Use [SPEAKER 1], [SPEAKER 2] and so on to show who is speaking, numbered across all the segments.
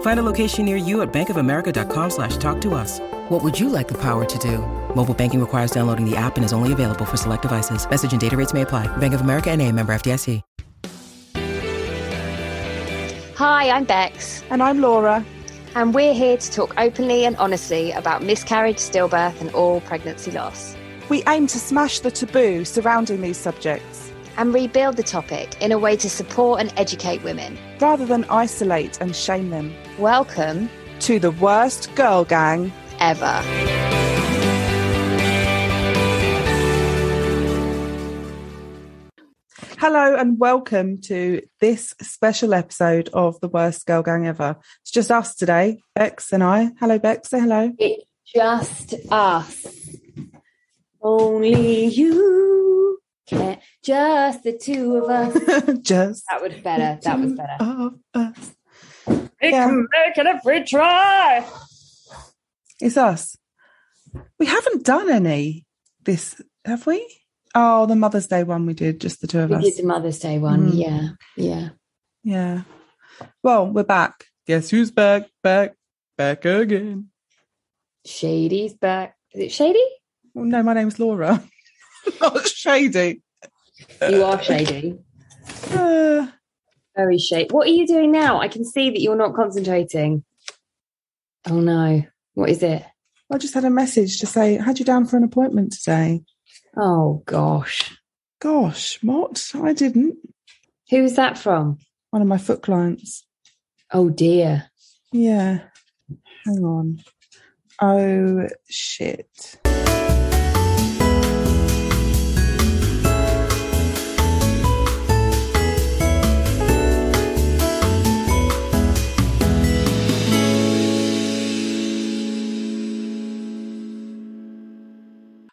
[SPEAKER 1] Find a location near you at bankofamerica.com slash talk to us. What would you like the power to do? Mobile banking requires downloading the app and is only available for select devices. Message and data rates may apply. Bank of America and a member FDIC.
[SPEAKER 2] Hi, I'm Bex.
[SPEAKER 3] And I'm Laura.
[SPEAKER 2] And we're here to talk openly and honestly about miscarriage, stillbirth, and all pregnancy loss.
[SPEAKER 3] We aim to smash the taboo surrounding these subjects
[SPEAKER 2] and rebuild the topic in a way to support and educate women
[SPEAKER 3] rather than isolate and shame them.
[SPEAKER 2] Welcome
[SPEAKER 3] to the worst girl gang
[SPEAKER 2] ever.
[SPEAKER 3] Hello and welcome to this special episode of the worst girl gang ever. It's just us today, Bex and I. Hello, Bex. Say hello.
[SPEAKER 2] It's just us. Only you can. Just the two of us.
[SPEAKER 3] just
[SPEAKER 2] that was better. That was better.
[SPEAKER 3] Of us.
[SPEAKER 2] We yeah. can make it if we try.
[SPEAKER 3] It's us. We haven't done any this, have we? Oh, the Mother's Day one we did, just the two of
[SPEAKER 2] we
[SPEAKER 3] us.
[SPEAKER 2] We did the Mother's Day one, mm. yeah, yeah.
[SPEAKER 3] Yeah. Well, we're back. Guess who's back, back, back again?
[SPEAKER 2] Shady's back. Is it Shady?
[SPEAKER 3] Well, no, my name's Laura. Not Shady.
[SPEAKER 2] You are Shady. Uh, Very shady. What are you doing now? I can see that you're not concentrating. Oh no. What is it?
[SPEAKER 3] I just had a message to say, had you down for an appointment today?
[SPEAKER 2] Oh gosh.
[SPEAKER 3] Gosh, what? I didn't.
[SPEAKER 2] Who's that from?
[SPEAKER 3] One of my foot clients.
[SPEAKER 2] Oh dear.
[SPEAKER 3] Yeah. Hang on. Oh shit.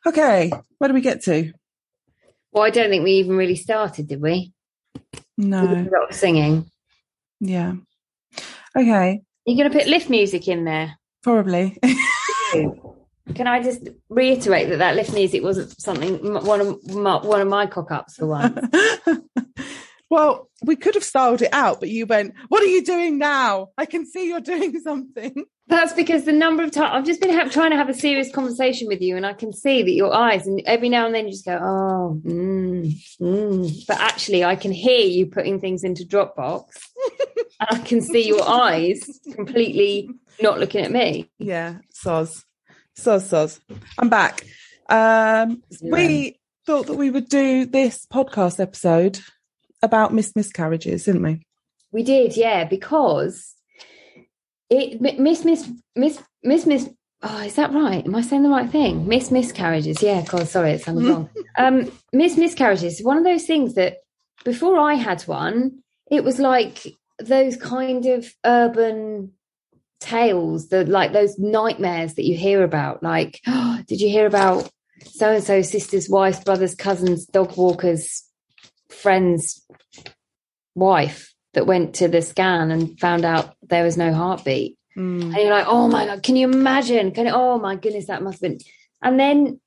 [SPEAKER 3] Okay, where do we get to?
[SPEAKER 2] Well, I don't think we even really started, did we?
[SPEAKER 3] No.
[SPEAKER 2] We a lot of singing.
[SPEAKER 3] Yeah. Okay.
[SPEAKER 2] You're going to put lift music in there?
[SPEAKER 3] Probably.
[SPEAKER 2] Can I just reiterate that that lift music wasn't something one of my, one of my cock ups for one?
[SPEAKER 3] well, we could have styled it out, but you went, "What are you doing now? I can see you're doing something."
[SPEAKER 2] That's because the number of times I've just been ha- trying to have a serious conversation with you, and I can see that your eyes, and every now and then you just go, "Oh," mm, mm. but actually, I can hear you putting things into Dropbox, and I can see your eyes completely not looking at me.
[SPEAKER 3] Yeah, soz, soz, soz. I'm back. Um, we thought that we would do this podcast episode about missed miscarriages, didn't we?
[SPEAKER 2] We did, yeah, because it miss miss miss miss miss oh is that right? Am i saying the right thing? Miss miscarriages. Yeah god sorry it sounded wrong. Um miss miscarriages one of those things that before i had one it was like those kind of urban tales that like those nightmares that you hear about like oh, did you hear about so and so sister's wife brothers cousins dog walkers friends wife that went to the scan and found out there was no heartbeat. Mm. And you're like, oh my God, can you imagine? Can oh my goodness, that must have been. And then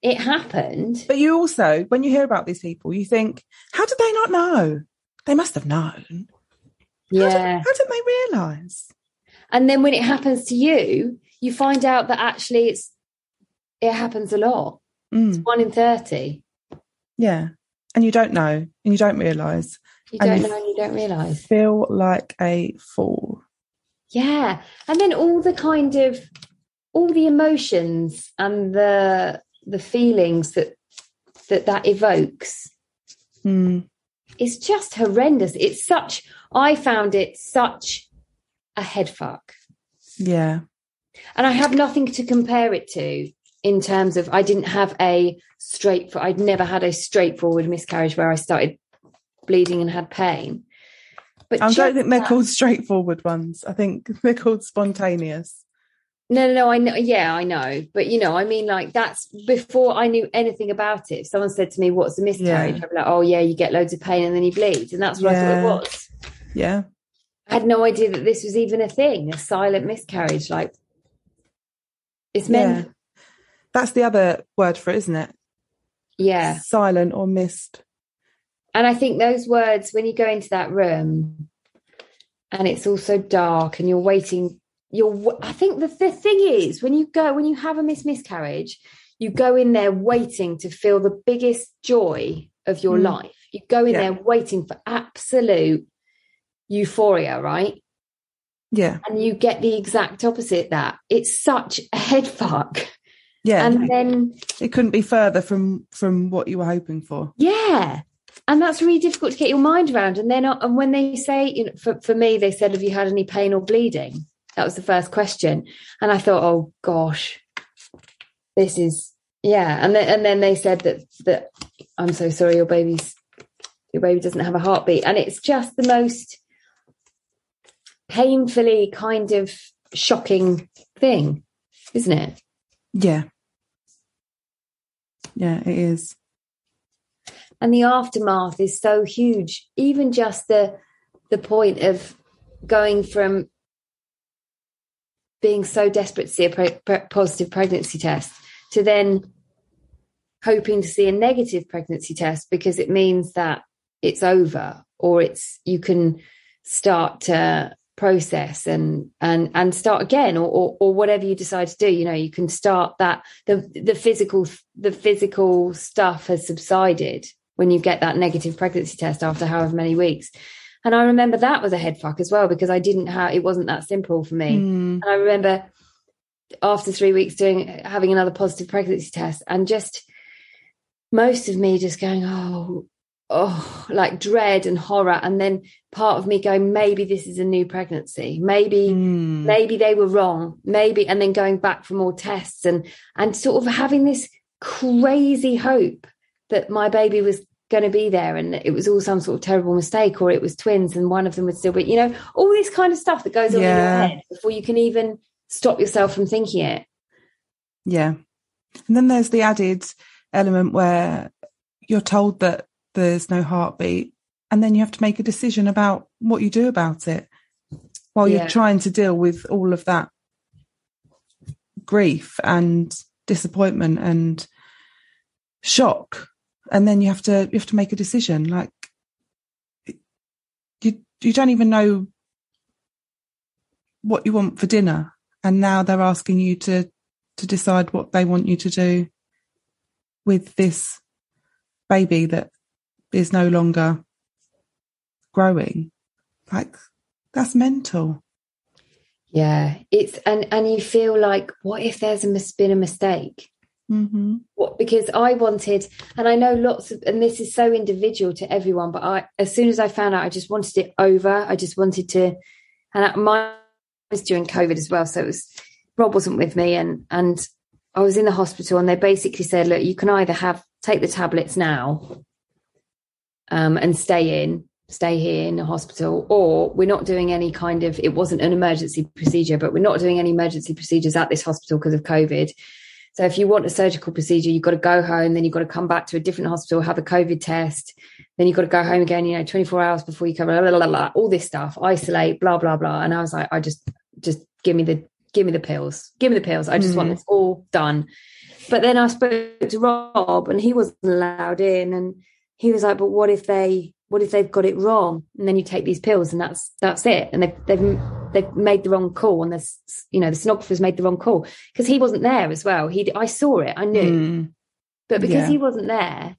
[SPEAKER 2] it happened.
[SPEAKER 3] But you also, when you hear about these people, you think, how did they not know? They must have known.
[SPEAKER 2] Yeah. How
[SPEAKER 3] did, how did they realize?
[SPEAKER 2] And then when it happens to you, you find out that actually it's it happens a lot. Mm. It's one in thirty.
[SPEAKER 3] Yeah. And you don't know and you don't realize.
[SPEAKER 2] You don't know and you don't realize.
[SPEAKER 3] Feel like a fool.
[SPEAKER 2] Yeah. And then all the kind of all the emotions and the the feelings that that that evokes.
[SPEAKER 3] Mm.
[SPEAKER 2] it's just horrendous. It's such, I found it such a head fuck.
[SPEAKER 3] Yeah.
[SPEAKER 2] And I have nothing to compare it to in terms of, I didn't have a straight, I'd never had a straightforward miscarriage where I started bleeding and had pain.
[SPEAKER 3] But I don't think they're that, called straightforward ones. I think they're called spontaneous.
[SPEAKER 2] No, no, no. I know. Yeah, I know. But you know, I mean, like that's before I knew anything about it. If someone said to me, "What's a miscarriage?" Yeah. I'd be like, "Oh, yeah, you get loads of pain and then you bleed," and that's what yeah. I thought it was.
[SPEAKER 3] Yeah.
[SPEAKER 2] I had no idea that this was even a thing, a silent miscarriage. Like, it's meant. Yeah.
[SPEAKER 3] That's the other word for it, isn't it?
[SPEAKER 2] Yeah.
[SPEAKER 3] Silent or missed.
[SPEAKER 2] And I think those words, when you go into that room and it's also dark and you're waiting you're i think the, the thing is when you go when you have a miss miscarriage you go in there waiting to feel the biggest joy of your mm. life. You go in yeah. there waiting for absolute euphoria right?
[SPEAKER 3] Yeah.
[SPEAKER 2] And you get the exact opposite that. It's such a head fuck.
[SPEAKER 3] Yeah.
[SPEAKER 2] And then
[SPEAKER 3] it couldn't be further from from what you were hoping for.
[SPEAKER 2] Yeah and that's really difficult to get your mind around and then and when they say you know for, for me they said have you had any pain or bleeding that was the first question. And I thought, oh gosh, this is yeah. And then and then they said that that I'm so sorry, your baby's your baby doesn't have a heartbeat. And it's just the most painfully kind of shocking thing, isn't it?
[SPEAKER 3] Yeah. Yeah, it is.
[SPEAKER 2] And the aftermath is so huge. Even just the the point of going from being so desperate to see a pre- pre- positive pregnancy test to then hoping to see a negative pregnancy test because it means that it's over or it's you can start to process and and and start again or, or, or whatever you decide to do you know you can start that the the physical the physical stuff has subsided when you get that negative pregnancy test after however many weeks and I remember that was a head fuck as well because I didn't have it wasn't that simple for me. Mm. And I remember after three weeks doing having another positive pregnancy test and just most of me just going, oh, oh, like dread and horror. And then part of me going, maybe this is a new pregnancy. Maybe, mm. maybe they were wrong. Maybe, and then going back for more tests and and sort of having this crazy hope that my baby was going to be there and it was all some sort of terrible mistake or it was twins and one of them would still be you know all this kind of stuff that goes on yeah. in your head before you can even stop yourself from thinking it.
[SPEAKER 3] Yeah. And then there's the added element where you're told that there's no heartbeat and then you have to make a decision about what you do about it while you're trying to deal with all of that grief and disappointment and shock and then you have to you have to make a decision like you you don't even know what you want for dinner. And now they're asking you to to decide what they want you to do with this baby that is no longer growing. Like that's mental.
[SPEAKER 2] Yeah it's and and you feel like what if there's a, been a mistake
[SPEAKER 3] Mm-hmm.
[SPEAKER 2] What, because I wanted, and I know lots of, and this is so individual to everyone, but I, as soon as I found out, I just wanted it over. I just wanted to, and my was during COVID as well. So it was, Rob wasn't with me and, and I was in the hospital and they basically said, look, you can either have, take the tablets now, um, and stay in, stay here in the hospital, or we're not doing any kind of, it wasn't an emergency procedure, but we're not doing any emergency procedures at this hospital because of COVID so if you want a surgical procedure, you've got to go home, then you've got to come back to a different hospital, have a COVID test, then you've got to go home again, you know, 24 hours before you come, blah, blah, blah, all this stuff, isolate, blah, blah, blah. And I was like, I just, just give me the, give me the pills, give me the pills. I just mm. want this all done. But then I spoke to Rob and he wasn't allowed in. And he was like, but what if they, what if they've got it wrong? And then you take these pills and that's, that's it. And they've, they've, they've made the wrong call and this you know the sonographer's made the wrong call. Because he wasn't there as well. He i saw it i knew. Mm. but because yeah. he wasn't there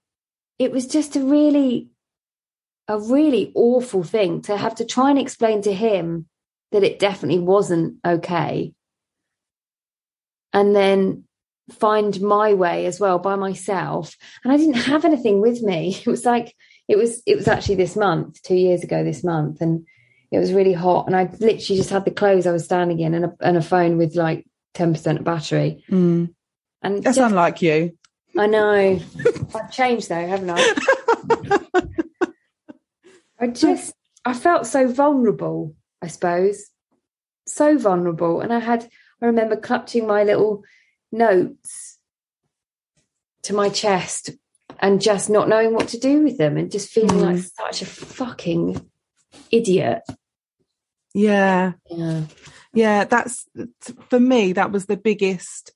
[SPEAKER 2] it was just a really a really awful thing to have to try and explain to him that it definitely wasn't okay. And then find my way as well by myself. And i didn't have anything with me. It was like it was it was actually this month, two years ago this month, and it was really hot, and I literally just had the clothes I was standing in and a, and a phone with like ten percent battery.
[SPEAKER 3] Mm.
[SPEAKER 2] And
[SPEAKER 3] That's
[SPEAKER 2] just-
[SPEAKER 3] unlike you.
[SPEAKER 2] I know. I've changed though, haven't I? I just I felt so vulnerable, I suppose. So vulnerable. And I had I remember clutching my little notes to my chest and just not knowing what to do with them and just feeling like such a fucking idiot.
[SPEAKER 3] Yeah.
[SPEAKER 2] Yeah.
[SPEAKER 3] Yeah. That's for me, that was the biggest,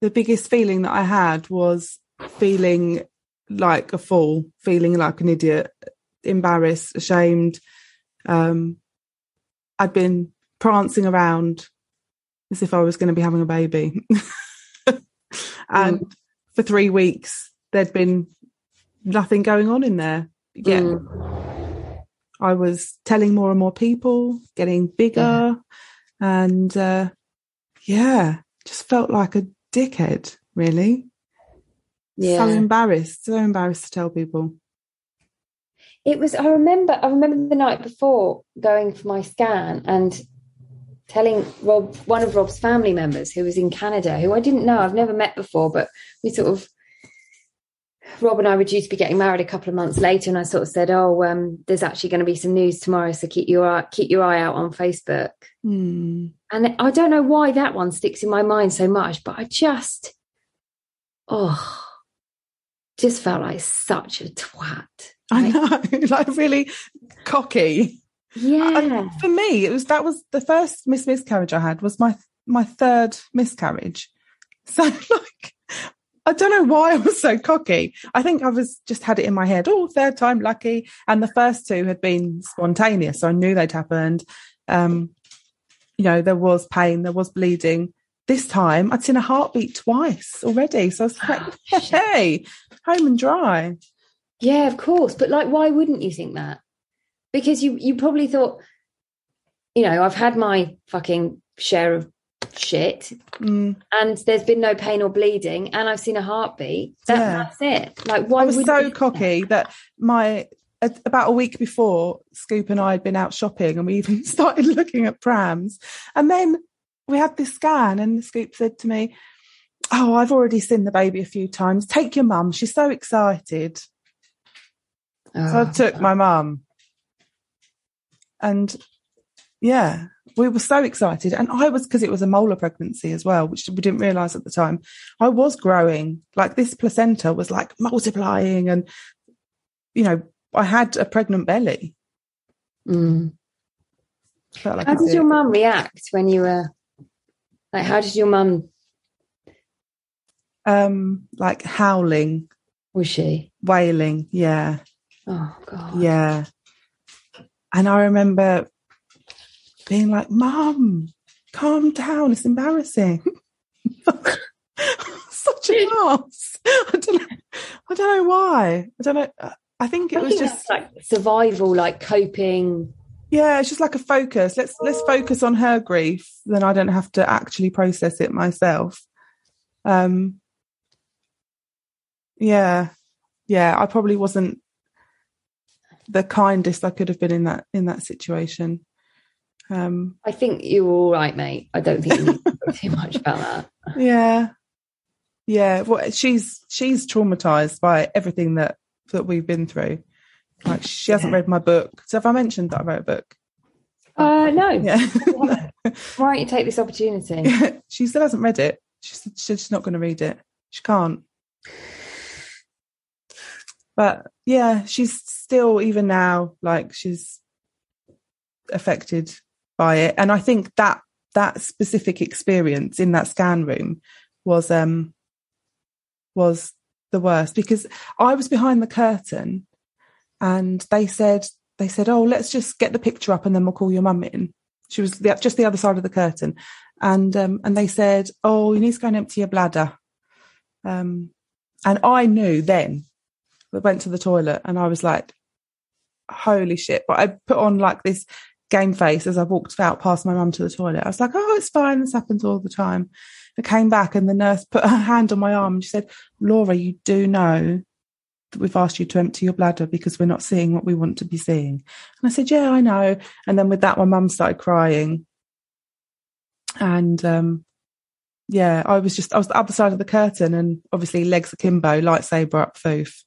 [SPEAKER 3] the biggest feeling that I had was feeling like a fool, feeling like an idiot, embarrassed, ashamed. Um, I'd been prancing around as if I was going to be having a baby. and for three weeks, there'd been nothing going on in there. Yeah.
[SPEAKER 2] Mm.
[SPEAKER 3] I was telling more and more people, getting bigger, and uh, yeah, just felt like a dickhead, really. So embarrassed, so embarrassed to tell people.
[SPEAKER 2] It was I remember I remember the night before going for my scan and telling Rob one of Rob's family members who was in Canada, who I didn't know, I've never met before, but we sort of Rob and I were due to be getting married a couple of months later, and I sort of said, "Oh, um, there's actually going to be some news tomorrow, so keep your eye, keep your eye out on Facebook."
[SPEAKER 3] Hmm.
[SPEAKER 2] And I don't know why that one sticks in my mind so much, but I just, oh, just felt like such a twat.
[SPEAKER 3] I know, like really cocky.
[SPEAKER 2] Yeah,
[SPEAKER 3] And for me, it was that was the first miscarriage I had was my my third miscarriage. So like I don't know why I was so cocky. I think I was just had it in my head, oh, third time lucky. And the first two had been spontaneous. So I knew they'd happened. Um, you know, there was pain, there was bleeding. This time I'd seen a heartbeat twice already. So I was like,
[SPEAKER 2] Oh,
[SPEAKER 3] hey, home and dry.
[SPEAKER 2] Yeah, of course. But like, why wouldn't you think that? Because you you probably thought, you know, I've had my fucking share of shit,
[SPEAKER 3] Mm.
[SPEAKER 2] and there's been no pain or bleeding, and I've seen a heartbeat. That,
[SPEAKER 3] Yeah.
[SPEAKER 2] That's it. Like, why
[SPEAKER 3] I was so cocky that my at- about a week before Scoop and I had been out shopping and we even started looking at prams. And then we had this scan and Scoop said to me, Oh, I've already seen the baby a few times. Take your mum. She's so excited. So I
[SPEAKER 2] Oh,
[SPEAKER 3] took my mum. And yeah, we were so excited. And I was, because it was a molar pregnancy as well, which we didn't realize at the time. I was growing. Like this placenta was like multiplying. And, you know, I had a pregnant belly.
[SPEAKER 2] Mm.
[SPEAKER 3] Like
[SPEAKER 2] How did your mum react when you were like? How did your mum?
[SPEAKER 3] Um, like howling,
[SPEAKER 2] Was she?
[SPEAKER 3] wailing. Yeah.
[SPEAKER 2] Oh God.
[SPEAKER 3] Yeah. And I remember being like, Mom, calm down. It's embarrassing. Such an ass. I don't know. I don't know why. I don't know. I think it
[SPEAKER 2] I
[SPEAKER 3] was
[SPEAKER 2] think
[SPEAKER 3] just
[SPEAKER 2] like survival, like coping.
[SPEAKER 3] yeah, it's just like a focus. Let's let's focus on her grief. Then I don't have to actually process it myself. Um yeah. Yeah, I probably wasn't the kindest I could have been in that in that situation. Um
[SPEAKER 2] I think you're all right, mate. I don't think you need to talk too much about that.
[SPEAKER 3] yeah. Yeah, well she's she's traumatized by everything that that we've been through. Like she hasn't
[SPEAKER 2] Yeah.
[SPEAKER 3] read my book. So have I mentioned that I wrote a book?
[SPEAKER 2] Uh, no.
[SPEAKER 3] Yeah.
[SPEAKER 2] Why don't you take this opportunity?
[SPEAKER 3] she still hasn't read it. She's she's not going to read it. She can't. But yeah, she's still even now like she's affected by it, and I think that that specific experience in that scan room was um was the worst because I was behind the curtain, and they said they said, "Oh, let's just get the picture up, and then we'll call your mum in." She was the, just the other side of the curtain, and um, and they said, "Oh, you need to go and empty your bladder." Um, and I knew then. I went to the toilet, and I was like, "Holy shit!" But I put on like this game face as I walked out past my mum to the toilet. I was like, "Oh, it's fine. This happens all the time." I came back, and the nurse put her hand on my arm, and she said, "Laura, you do know that we've asked you to empty your bladder because we're not seeing what we want to be seeing. And I said, yeah, I know. And then with that, my mum started crying. And, um, yeah, I was just, I was the other side of the curtain and obviously legs akimbo, lightsaber up foof.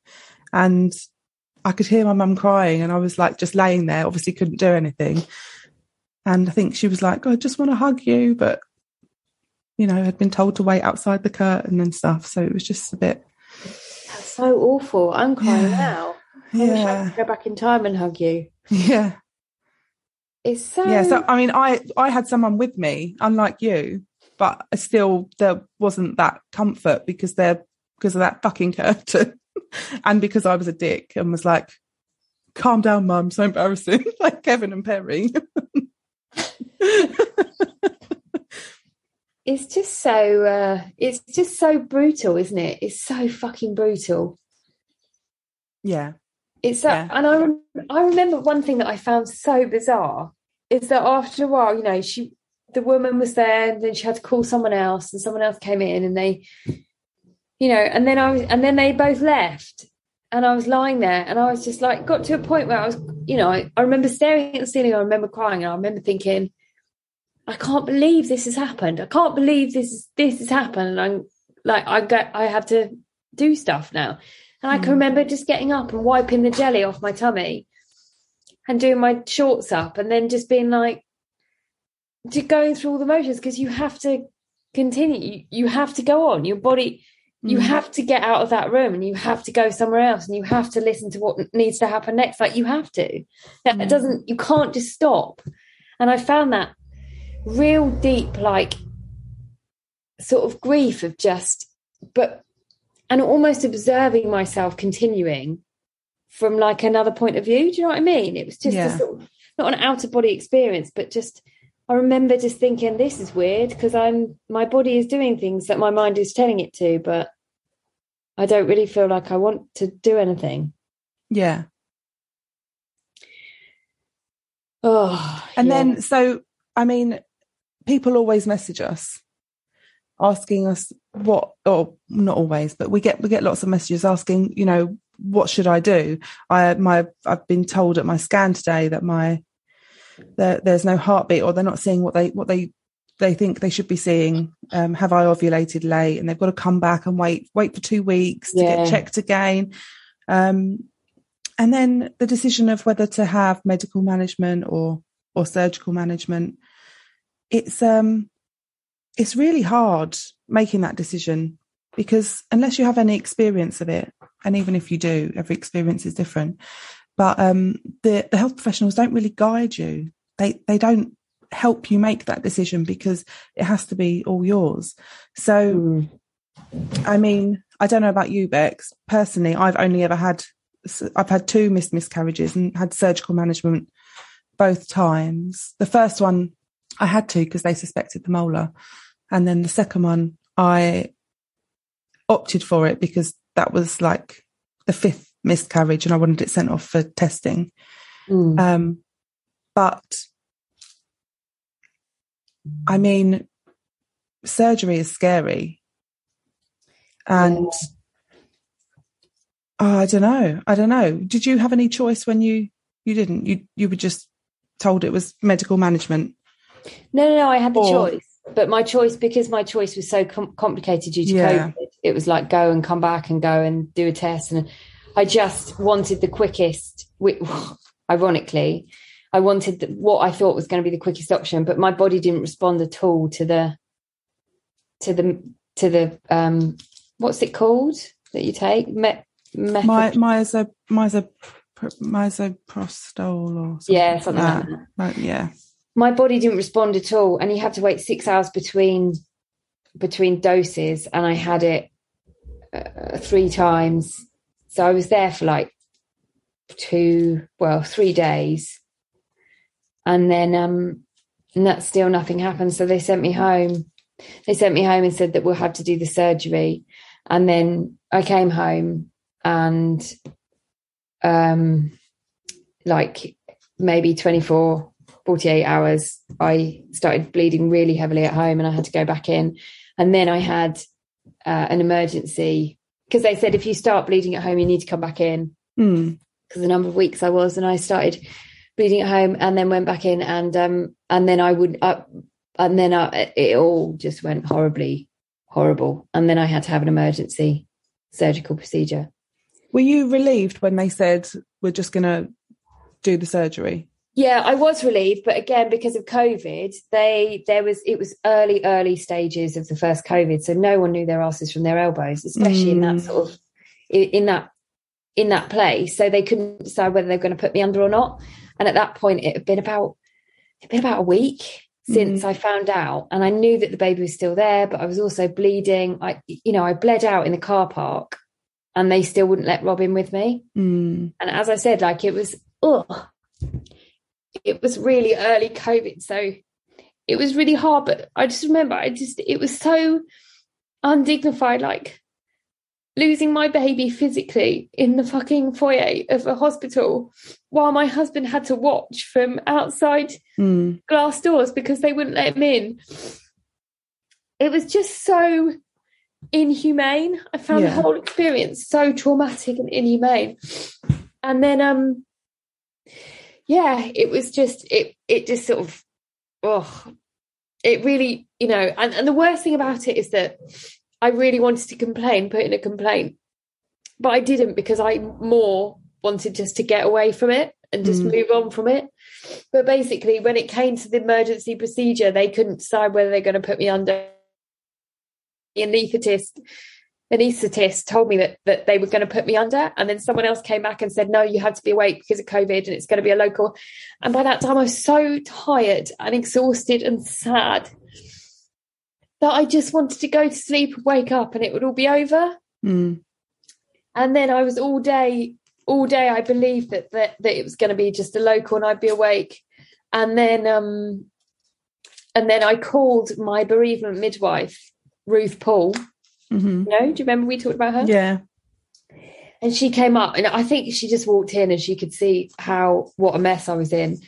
[SPEAKER 3] And I could hear my mum crying and I was like just laying there, obviously couldn't do anything. And I think she was like, oh, I just want to hug you. But, you know, had been told to wait outside the curtain and stuff. So it was just a bit.
[SPEAKER 2] That's so awful. I'm crying
[SPEAKER 3] Yeah.
[SPEAKER 2] now. I wish I
[SPEAKER 3] Yeah.
[SPEAKER 2] could go back in time and hug you.
[SPEAKER 3] Yeah.
[SPEAKER 2] It's so.
[SPEAKER 3] Yeah. So, I mean, I, I had someone with me, unlike you, but still there wasn't that comfort because they're, because of that fucking curtain and because I was a dick and was like, calm down, mum. So embarrassing. like Kevin and Perry.
[SPEAKER 2] it's just so. Uh, it's just so brutal, isn't it? It's so fucking brutal.
[SPEAKER 3] yeah.
[SPEAKER 2] It's that, and I rem- I remember one thing that I found so bizarre is that after a while, you know, she the woman was there, and then she had to call someone else, and someone else came in, and they, you know, and then I was, and then they both left, and I was lying there, and I was just like, got to a point where I was, you know, I, I remember staring at the ceiling, I remember crying, and I remember thinking, I can't believe this has happened. I can't believe this is this has happened, and I'm like, I got, I have to do stuff now. And I can mm. remember just getting up and wiping the jelly off my tummy and doing my shorts up and then just being like, just going through all the motions because you have to continue. You, you have to go on. Your body, you
[SPEAKER 3] Mm.
[SPEAKER 2] have to get out of that room and you have to go somewhere else and you have to listen to what needs to happen next. Like you have to. That
[SPEAKER 3] Mm.
[SPEAKER 2] doesn't, you can't just stop. And I found that real deep, like sort of grief of just, but and almost observing myself continuing from like another point of view. Do you know what I mean? It was just
[SPEAKER 3] Yeah.
[SPEAKER 2] a sort of, not an out of body experience, but just I remember just thinking this is weird because I'm my body is doing things that my mind is telling it to, but I don't really feel like I want to do anything.
[SPEAKER 3] Yeah.
[SPEAKER 2] Oh,
[SPEAKER 3] And
[SPEAKER 2] yeah.
[SPEAKER 3] then, so, I mean, people always message us asking us what, or not always, but we get, we get lots of messages asking, you know, what should I do? I, my, I've been told at my scan today that my, there's no heartbeat or they're not seeing what they, what they, they think they should be seeing. Um, have I ovulated late? And they've got to come back and wait, wait for two weeks to
[SPEAKER 2] Yeah.
[SPEAKER 3] get checked again. Um, and then the decision of whether to have medical management or or surgical management it's um it's really hard making that decision because unless you have any experience of it and even if you do every experience is different but um the the health professionals don't really guide you they they don't help you make that decision because it has to be all yours so
[SPEAKER 2] Mm.
[SPEAKER 3] I mean, I don't know about you, Bex. Personally, I've only ever had, I've had two missed miscarriages and had surgical management both times. The first one I had to because they suspected the molar. And then the second one, I opted for it because that was like the fifth miscarriage and I wanted it sent off for testing.
[SPEAKER 2] Mm.
[SPEAKER 3] Um, but I mean, surgery is scary. And oh, I don't know. I don't know. Did you have any choice when you you didn't? You you were just told it was medical management.
[SPEAKER 2] No, no, no. I had the
[SPEAKER 3] Or-
[SPEAKER 2] choice, but my choice because my choice was so com- complicated due to
[SPEAKER 3] Yeah.
[SPEAKER 2] COVID. It was like go and come back and go and do a test, and I just wanted the quickest. Ironically, I wanted the, what I thought was going to be the quickest option, but my body didn't respond at all to the to the to the um what's it called that you take Me- method-
[SPEAKER 3] My myzo myzo misoprostol or something
[SPEAKER 2] yeah something like
[SPEAKER 3] like
[SPEAKER 2] that.
[SPEAKER 3] Right, yeah.
[SPEAKER 2] my body didn't respond at all and you had to wait six hours between between doses and i had it uh, three times so i was there for like two well three days. And then um and that still nothing happened. So they sent me home. They sent me home and said that we'll have to do the surgery. And then i came home and um like maybe 24 48 hours i started bleeding really heavily at home and i had to go back in. And then i had uh, an emergency because they said if you start bleeding at home, you need to come back in
[SPEAKER 3] Mm.
[SPEAKER 2] because the number of weeks I was, and I started bleeding at home, and then went back in, and um, and then I would, uh, and then I, it all just went horribly, horrible, and then I had to have an emergency surgical procedure.
[SPEAKER 3] Were you relieved when they said we're just going to do the surgery?
[SPEAKER 2] Yeah, I was relieved, but again, because of COVID, they there was it was early, early stages of the first COVID, so no one knew their asses from their elbows, especially in that
[SPEAKER 3] Mm.
[SPEAKER 2] sort of in, in that in that place. So they couldn't decide whether they were going to put me under or not. And at that point, it had been about it'd been about a week since I found out, and I knew that the baby was still there, but I was also bleeding. I, you know, I bled out in the car park, and they still wouldn't let Rob in with me.
[SPEAKER 3] Mm.
[SPEAKER 2] And as I said, like it was, oh, it was really early COVID. So it was really hard. But I just remember, I just, it was so undignified, like losing my baby physically in the fucking foyer of a hospital while my husband had to watch from outside
[SPEAKER 3] Mm.
[SPEAKER 2] glass doors because they wouldn't let him in. It was just so inhumane. I found
[SPEAKER 3] Yeah.
[SPEAKER 2] the whole experience so traumatic and inhumane. And then um yeah, it was just it it just sort of oh it really, you know, and, and the worst thing about it is that I really wanted to complain, put in a complaint. But I didn't because I more wanted just to get away from it and just
[SPEAKER 3] Mm.
[SPEAKER 2] move on from it. But basically, when it came to the emergency procedure, they couldn't decide whether they're going to put me under. The anaesthetist, anaesthetist told me that that they were going to put me under, and then someone else came back and said, "No, you had to be awake because of COVID, and it's going to be a local." And by that time, I was so tired and exhausted and sad that I just wanted to go to sleep, wake up, and it would all be over
[SPEAKER 3] Mm.
[SPEAKER 2] and then I was all day, all day. I believed that that, that it was going to be just a local, and I'd be awake. And then, um, and then I called my bereavement midwife, Ruth Paul.
[SPEAKER 3] Hmm
[SPEAKER 2] You know, do you remember we talked about her?
[SPEAKER 3] Yeah.
[SPEAKER 2] And she came up, and I think she just walked in, and she could see how what a mess I was in.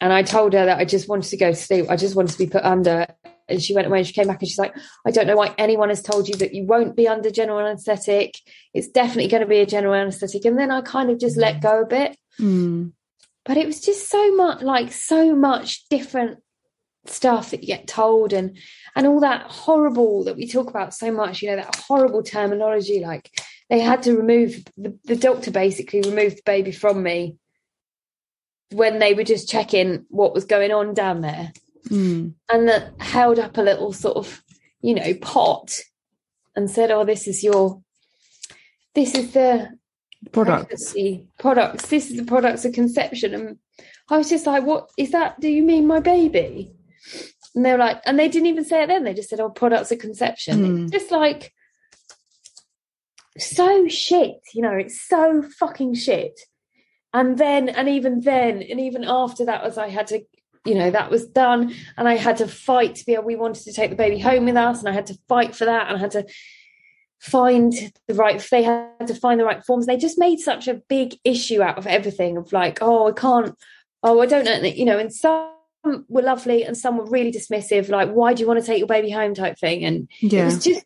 [SPEAKER 2] And I told her that I just wanted to go to sleep. I just wanted to be put under. And she went away and she came back and she's like, I don't know why anyone has told you that you won't be under general anesthetic. It's definitely going to be a general anesthetic. And then I kind of just let go a bit.
[SPEAKER 3] Mm.
[SPEAKER 2] But it was just so much like so much different stuff that you get told and and all that horrible that we talk about so much, you know, that horrible terminology. Like they had to remove the, the doctor basically removed the baby from me when they were just checking what was going on down there
[SPEAKER 3] Mm.
[SPEAKER 2] and that held up a little sort of you know pot and said oh this is your this is the
[SPEAKER 3] Products.
[SPEAKER 2] products this is the products of conception and i was just like what is that do you mean my baby and they were like and they didn't even say it then. They just said oh products of conception. It's mm. just like so shit you know it's so fucking shit. And then and even then and even after that was i had to you know that was done and i had to fight to be able we wanted to take the baby home with us and i had to fight for that and i had to find the right they had to find the right forms. They just made such a big issue out of everything of like oh i can't oh i don't know you know and some were lovely and some were really dismissive like why do you want to take your baby home type thing and it was just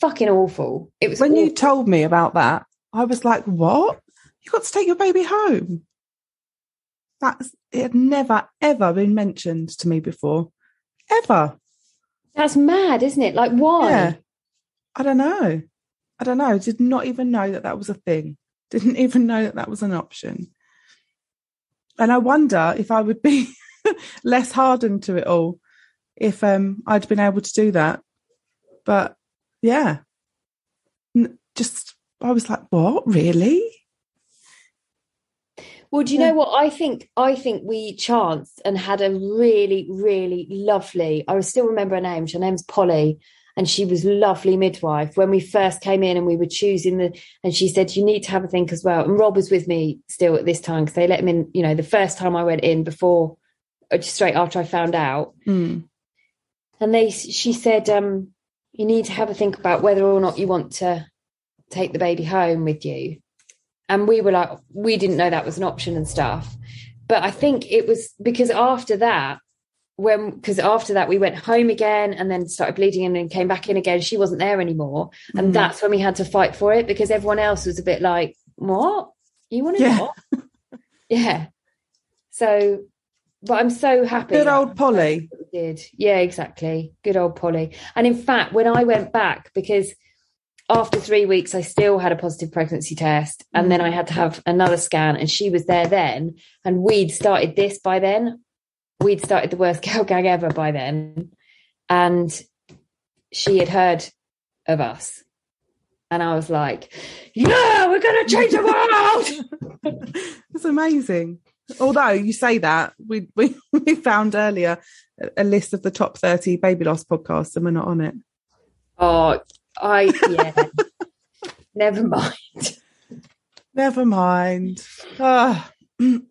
[SPEAKER 2] fucking awful it was
[SPEAKER 3] When you told me about that, I was like, what? You got to take your baby home? That's it had never ever been mentioned to me before. Ever.
[SPEAKER 2] that's mad isn't it like why
[SPEAKER 3] Yeah. I don't know. I don't know. Did not even know that that was a thing. Didn't even know that that was an option. And I wonder if I would be less hardened to it all if um I'd been able to do that. But yeah, N- just I was like, what really?
[SPEAKER 2] Well, do you
[SPEAKER 3] Yeah.
[SPEAKER 2] know what I think? I think we chanced and had a really, really lovely. I still remember her name. Her name's Polly, and she was lovely midwife when we first came in and we were choosing the. And she said, "You need to have a think as well." And Rob was with me still at this time because they let him in. You know, the first time I went in before, straight after I found out,
[SPEAKER 3] Mm.
[SPEAKER 2] and they she said um you need to have a think about whether or not you want to take the baby home with you. And we were like we didn't know that was an option and stuff. But i think it was because after that when because after that we went home again and then started bleeding and then came back in again she wasn't there anymore. And
[SPEAKER 3] Mm.
[SPEAKER 2] that's when we had to fight for it because everyone else was a bit like what? You want to
[SPEAKER 3] Yeah.
[SPEAKER 2] yeah. So but i'm so happy
[SPEAKER 3] Good old Polly.
[SPEAKER 2] did. Yeah exactly. Good old polly. And in fact when i went back because after three weeks i still had a positive pregnancy test and then mm. i had to have another scan and she was there then and we'd started this by then. We'd started the worst girl gang ever by then and she had heard of us. And i was like yeah we're gonna change the world!
[SPEAKER 3] It's amazing. Although you say that, we we, we found earlier a- list of the top 30 baby loss podcasts and we're not on it.
[SPEAKER 2] oh i yeah never mind
[SPEAKER 3] Never mind. Ah. um,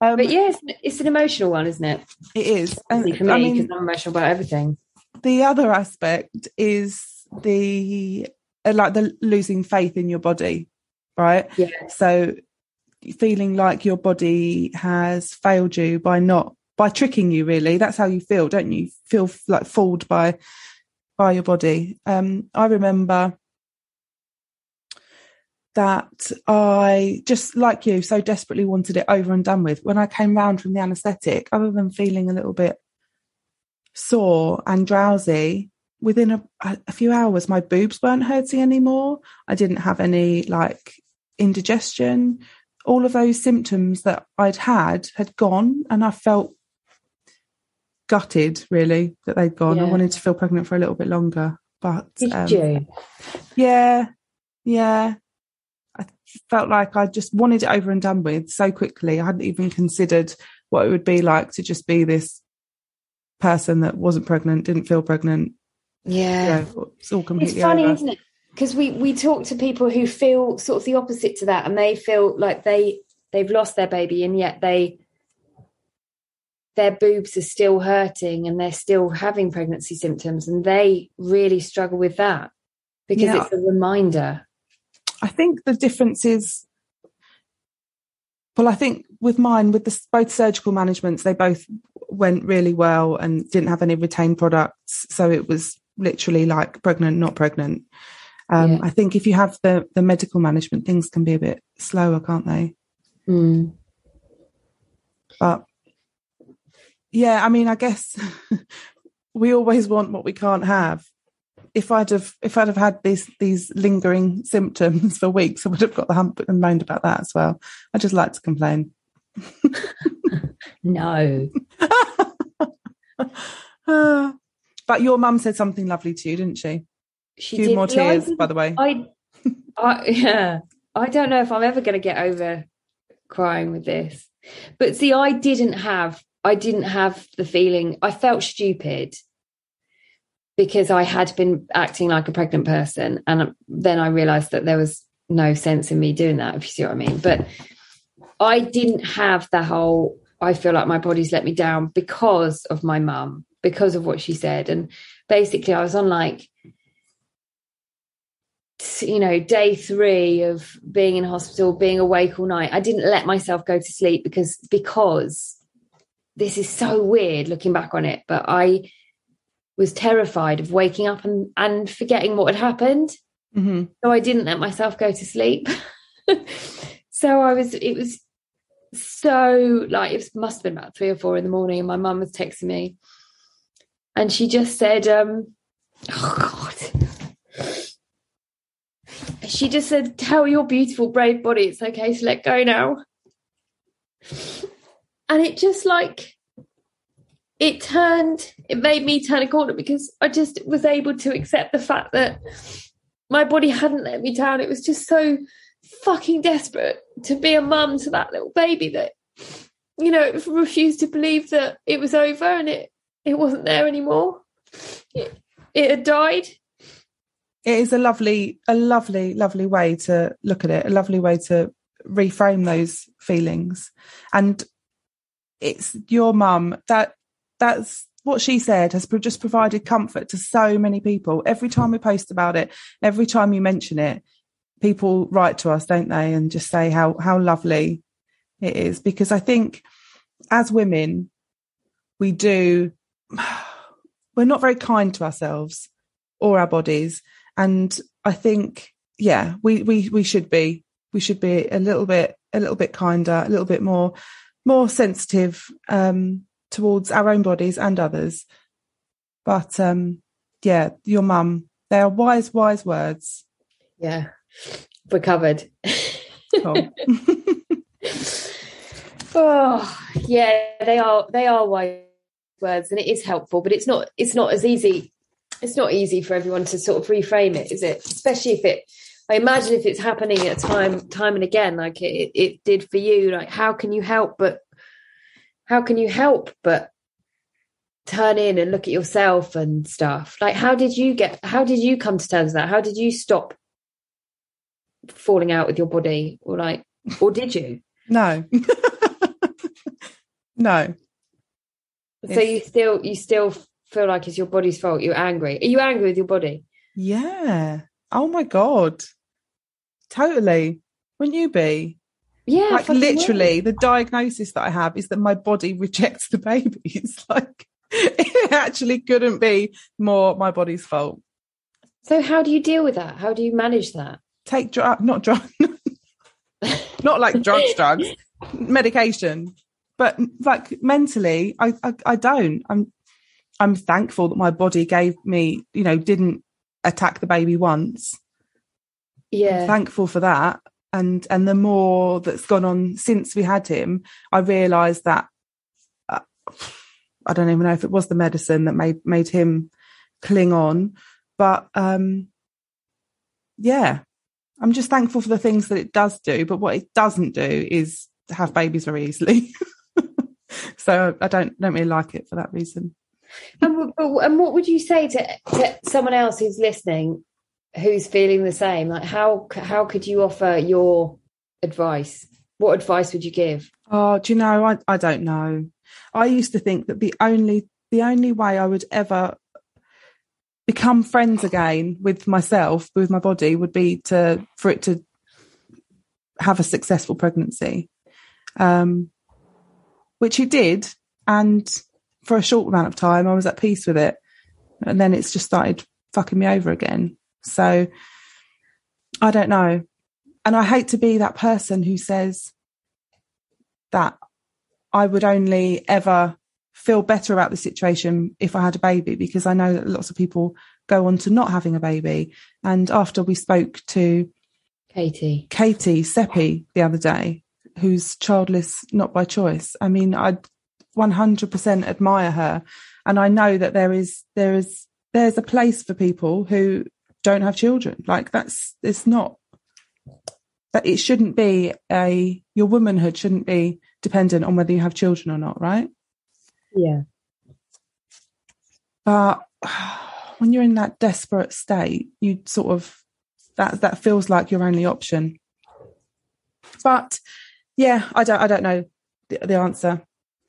[SPEAKER 2] but yeah it's, it's an emotional one isn't it
[SPEAKER 3] it is. And
[SPEAKER 2] for me
[SPEAKER 3] I
[SPEAKER 2] because
[SPEAKER 3] mean,
[SPEAKER 2] i'm emotional about everything
[SPEAKER 3] the other aspect is the uh, like the losing faith in your body, right?
[SPEAKER 2] yeah
[SPEAKER 3] So feeling like your body has failed you by not by tricking you really. That's how you feel don't you? Feel like fooled by by your body. Um i remember that i just like you so desperately wanted it over and done with. When i came round from the anesthetic other than feeling a little bit sore and drowsy within a, a few hours my boobs weren't hurting anymore. I didn't have any like indigestion all of those symptoms that I'd had had gone, and I felt gutted really that they'd gone. I wanted to feel pregnant for a little bit longer, but
[SPEAKER 2] did
[SPEAKER 3] um,
[SPEAKER 2] you
[SPEAKER 3] yeah, yeah. I felt like I just wanted it over and done with so quickly. I hadn't even considered what it would be like to just be this person that wasn't pregnant, didn't feel pregnant.
[SPEAKER 2] yeah
[SPEAKER 3] Yeah, it's all completely
[SPEAKER 2] it's funny
[SPEAKER 3] over.
[SPEAKER 2] isn't it because we we talk to people who feel sort of the opposite to that and they feel like they they've lost their baby and yet they their boobs are still hurting and they're still having pregnancy symptoms and they really struggle with that because
[SPEAKER 3] Yeah.
[SPEAKER 2] it's a reminder
[SPEAKER 3] I think the difference is, well, I think with mine, with the both surgical managements, they both went really well and didn't have any retained products. So it was literally like pregnant, not pregnant. Um,
[SPEAKER 2] Yeah.
[SPEAKER 3] I think if you have the the medical management, things can be a bit slower, can't they?
[SPEAKER 2] Mm.
[SPEAKER 3] But yeah, I mean, I guess we always want what we can't have. If I'd have if I'd have had these these lingering symptoms for weeks, I would have got the hump and moaned about that as well. I just like to complain.
[SPEAKER 2] no
[SPEAKER 3] but your mum said something lovely to you, didn't she?
[SPEAKER 2] She
[SPEAKER 3] few
[SPEAKER 2] did
[SPEAKER 3] more
[SPEAKER 2] I
[SPEAKER 3] tears, by the way.
[SPEAKER 2] I, I yeah, I don't know if I'm ever going to get over crying with this. But see, I didn't have, I didn't have the feeling. I felt stupid because I had been acting like a pregnant person, and then I realised that there was no sense in me doing that. If you see what I mean, but I didn't have the whole. I feel like my body's let me down because of my mum, because of what she said, and basically, I was on like you know day three of being in hospital being awake all night i didn't let myself go to sleep because because this is so weird looking back on it but i was terrified of waking up and and forgetting what had happened.
[SPEAKER 3] Hmm
[SPEAKER 2] so i didn't let myself go to sleep. So i was it was so like it must have been about three or four in the morning. And my mum was texting me and she just said um oh god she just said tell your beautiful brave body it's okay to let go now. And it just like it turned it made me turn a corner because i just was able to accept the fact that my body hadn't let me down. It was just so fucking desperate to be a mum to that little baby that you know it refused to believe that it was over and it it wasn't there anymore. It, it had died
[SPEAKER 3] It is a lovely, a lovely, lovely way to look at it. A lovely way to reframe those feelings. And it's your mum that that's what she said has just provided comfort to so many people. Every time we post about it, every time you mention it, people write to us, don't they, and just say how how lovely it is. Because I think as women, we do, we're not very kind to ourselves or our bodies. And I think, yeah, we, we, we should be, we should be a little bit, a little bit kinder, a little bit more, more sensitive, um, towards our own bodies and others. But, um, yeah, your mum, they are wise, wise words.
[SPEAKER 2] Yeah. We're covered.
[SPEAKER 3] Cool.
[SPEAKER 2] Oh, yeah, they are they are wise words, and it is helpful, but it's not it's not as easy. It's not easy for everyone to sort of reframe it, is it? Especially if it. I imagine if it's happening at time time and again, like it, it did for you. Like, how can you help? But how can you help? But turn in and look at yourself and stuff. Like, how did you get? How did you come to terms with that? How did you stop falling out with your body, or like, or did you?
[SPEAKER 3] No. no.
[SPEAKER 2] So you still you still feel like it's your body's fault. You're angry. Are you angry with your body?
[SPEAKER 3] Yeah. Oh my God. Totally. Wouldn't you be?
[SPEAKER 2] Yeah.
[SPEAKER 3] like literally
[SPEAKER 2] will.
[SPEAKER 3] the diagnosis that I have is that my body rejects the baby. It's like it actually couldn't be more my body's fault.
[SPEAKER 2] So how do you deal with that? How do you manage that?
[SPEAKER 3] Take drug, uh, not drug, not like drugs, drugs, medication, but like mentally, I, I, I don't. I'm, I'm thankful that my body gave me, you know, didn't attack the baby once. I'm
[SPEAKER 2] Yeah.
[SPEAKER 3] thankful for that. And and the more that's gone on since we had him, I realised that uh, I don't even know if it was the medicine that made made him cling on, but um, yeah, I'm just thankful for the things that it does do. But what it doesn't do is have babies very easily. so I don't don't really like it for that reason.
[SPEAKER 2] And, and what would you say to, to someone else who's listening, who's feeling the same? Like how how could you offer your advice? What advice would you give?
[SPEAKER 3] Oh, do you know? I, I don't know. I used to think that the only the only way I would ever become friends again with myself, with my body, would be to for it to have a successful pregnancy, um, which it did, and for a short amount of time, I was at peace with it, and then it's just started fucking me over again. So I don't know, and I hate to be that person who says that I would only ever feel better about the situation if I had a baby because I know that lots of people go on to not having a baby. And after we spoke to
[SPEAKER 2] Katie.
[SPEAKER 3] Katie Seppi the other day, who's childless not by choice, I mean, I 100% admire her, and I know that there is there is there's a place for people who don't have children. Like that's it's not that it shouldn't be a your womanhood shouldn't be dependent on whether you have children or not, right?
[SPEAKER 2] Yeah.
[SPEAKER 3] But when you're in that desperate state, you sort of that that feels like your only option. But yeah, I don't I don't know the, the answer.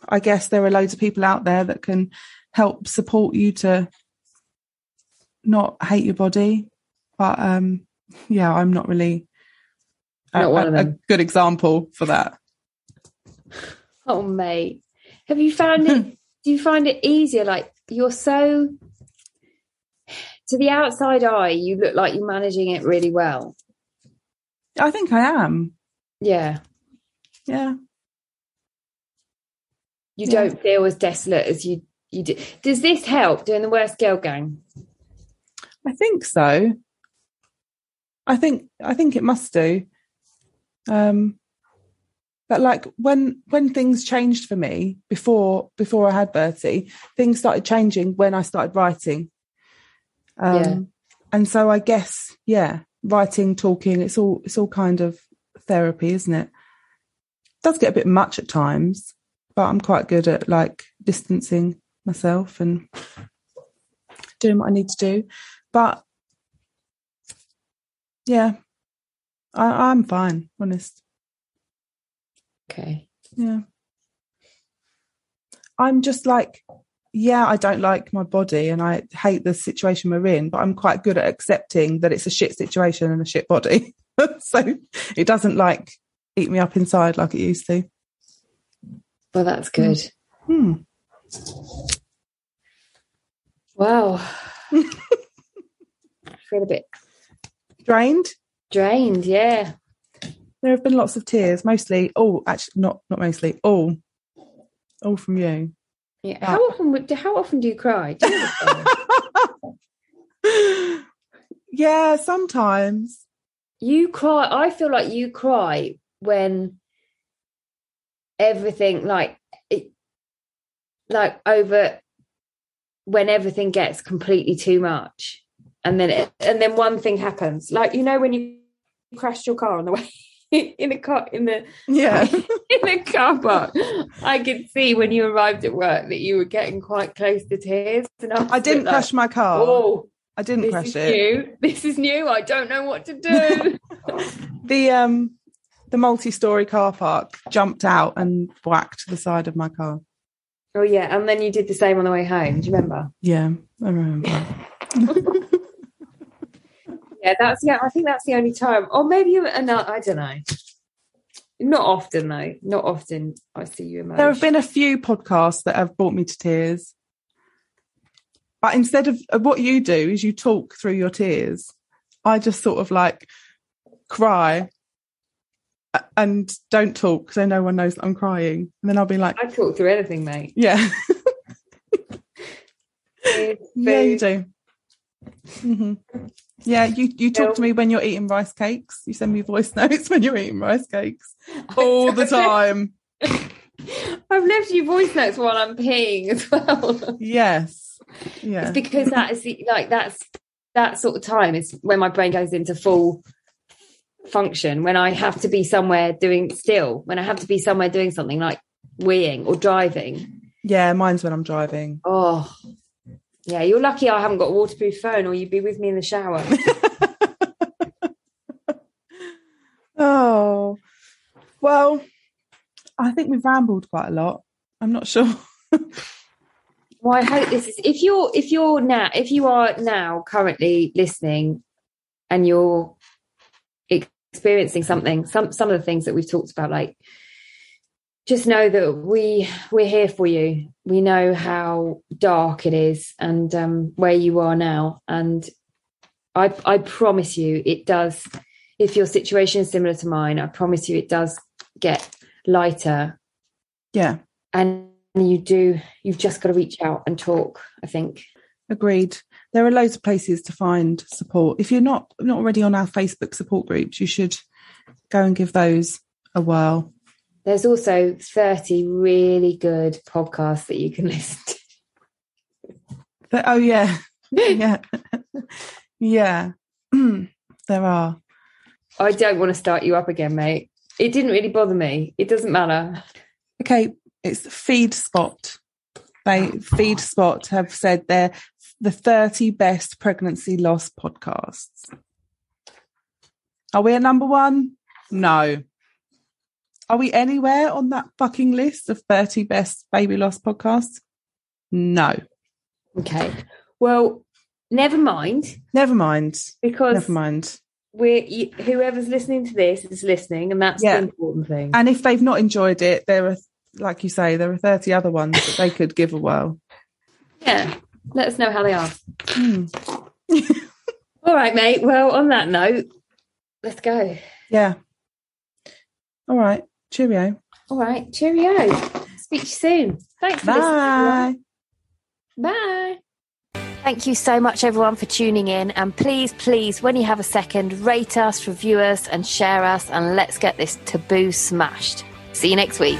[SPEAKER 3] I guess there are loads of people out there that can help support you to not hate your body. But um yeah, I'm not really a,
[SPEAKER 2] Not
[SPEAKER 3] a- a good example for that.
[SPEAKER 2] Oh mate. Have you found it do you find it easier? Like you're so to the outside eye, you look like you're managing it really well.
[SPEAKER 3] I think I am.
[SPEAKER 2] Yeah.
[SPEAKER 3] Yeah.
[SPEAKER 2] You
[SPEAKER 3] Yeah.
[SPEAKER 2] don't feel as desolate as you you do. Does this help doing the worst girl gang?
[SPEAKER 3] I think so. I think I think it must do. Um but like when when things changed for me before before I had Bertie, things started changing when I started writing. Um
[SPEAKER 2] Yeah.
[SPEAKER 3] and so I guess, yeah, writing, talking, it's all it's all kind of therapy, isn't it? does get a bit much at times, but I'm quite good at like distancing myself and doing what I need to do. But yeah, I, I'm fine, honest.
[SPEAKER 2] Okay.
[SPEAKER 3] Yeah. I'm just like, yeah, I don't like my body and I hate the situation we're in, but I'm quite good at accepting that it's a shit situation and a shit body. so it doesn't like eat me up inside like it used to.
[SPEAKER 2] Well that's good.
[SPEAKER 3] Hmm.
[SPEAKER 2] Wow. Feel a bit
[SPEAKER 3] Drained.
[SPEAKER 2] drained. Yeah.
[SPEAKER 3] There have been lots of tears, mostly. Oh, actually, not not mostly. All, all from you.
[SPEAKER 2] Yeah. How often? would- How often do you cry? Do you cry?
[SPEAKER 3] yeah, sometimes.
[SPEAKER 2] you cry. I feel like you cry when everything, like, it, like over when everything gets completely too much, and then it, and then one thing happens. Like you know when you crashed your car on the way in a car in the
[SPEAKER 3] Yeah.
[SPEAKER 2] in the car park. I could see when you arrived at work that you were getting quite close to tears. And I,
[SPEAKER 3] I didn't
[SPEAKER 2] like,
[SPEAKER 3] crash my car.
[SPEAKER 2] Oh,
[SPEAKER 3] I didn't
[SPEAKER 2] this
[SPEAKER 3] crash
[SPEAKER 2] is
[SPEAKER 3] it.
[SPEAKER 2] new. This is new. I don't know what to do.
[SPEAKER 3] The um the multi-story car park jumped out and whacked the side of my car.
[SPEAKER 2] oh yeah, and then you did the same on the way home. Do you remember?
[SPEAKER 3] Yeah, I remember.
[SPEAKER 2] Yeah, that's yeah. I think that's the only time, or maybe you. uh, No, I don't know. Not often though. Not often. I see you emotional.
[SPEAKER 3] There have been a few podcasts that have brought me to tears. But instead of of what you do is you talk through your tears. I just sort of like cry and don't talk so no one knows that I'm crying. And then I'll be like,
[SPEAKER 2] I talk through anything, mate.
[SPEAKER 3] yeah,
[SPEAKER 2] Food,
[SPEAKER 3] yeah, you do. hmm Yeah, you you talk to me when you're eating rice cakes. You send me voice notes when you're eating rice cakes all the time.
[SPEAKER 2] I've left you voice notes while I'm peeing as well.
[SPEAKER 3] Yes, yeah,
[SPEAKER 2] It's because that is the, like that's that sort of time is when my brain goes into full function. When I have to be somewhere doing still, when I have to be somewhere doing something like weeing or driving.
[SPEAKER 3] yeah. Mine's when I'm driving.
[SPEAKER 2] Oh, yeah. You're lucky I haven't got a waterproof phone, or you'd be with me in the shower.
[SPEAKER 3] Oh, well, I think we've rambled quite a lot. I'm not sure.
[SPEAKER 2] Well, I hope this is if you're if you're now if you are now currently listening and you're experiencing something, some some of the things that we've talked about, like just know that we we're here for you. We know how dark it is and um, where you are now, and I I promise you, it does. If your situation is similar to mine, I promise you, it does get lighter
[SPEAKER 3] Yeah,
[SPEAKER 2] and you do you've just got to reach out and talk i think
[SPEAKER 3] agreed. There are loads of places to find support. If you're not not already on our Facebook support groups, you should go and give those a whirl.
[SPEAKER 2] there's also 30 really good podcasts that you can listen to
[SPEAKER 3] But, oh yeah, yeah, yeah. there are.
[SPEAKER 2] i don't want to start you up again mate it didn't really bother me it doesn't matter
[SPEAKER 3] Okay, it's Feed Spot. They Feed Spot have said they're the 30 best pregnancy loss podcasts. Are we at number one? No. Are we anywhere on that fucking list of 30 best baby loss podcasts? No.
[SPEAKER 2] okay well never mind
[SPEAKER 3] Never mind.
[SPEAKER 2] because
[SPEAKER 3] Never mind.
[SPEAKER 2] we're whoever's listening to this is listening and that's
[SPEAKER 3] Yeah.
[SPEAKER 2] the important thing
[SPEAKER 3] And if they've not enjoyed it, there are, like you say, there are 30 other ones that they could give a whirl.
[SPEAKER 2] yeah let us know how they are
[SPEAKER 3] Hmm.
[SPEAKER 2] all right mate well on that note let's go
[SPEAKER 3] Yeah. All right. Cheerio.
[SPEAKER 2] all right cheerio speak to you soon thanks for listening.
[SPEAKER 3] Bye.
[SPEAKER 2] Bye. Thank you so much, everyone, for tuning in. And please, please, when you have a second, rate us, review us, and share us. And let's get this taboo smashed. See you next week.